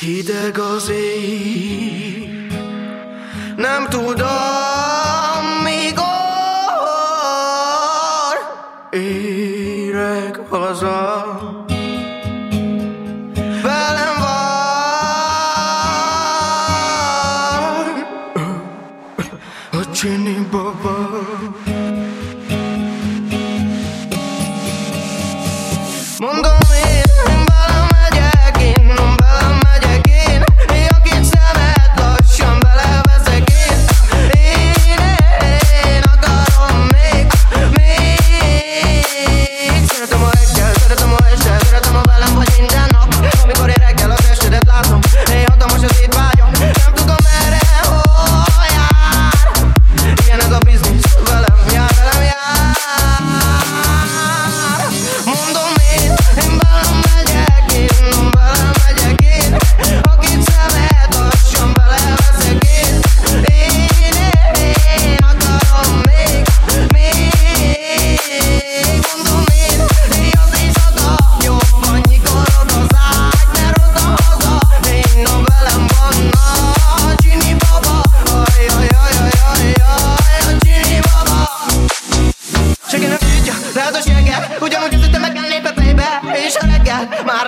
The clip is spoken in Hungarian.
Hideg az éj, nem tudom, mikor érek haza. Velem van a Csini baba. my,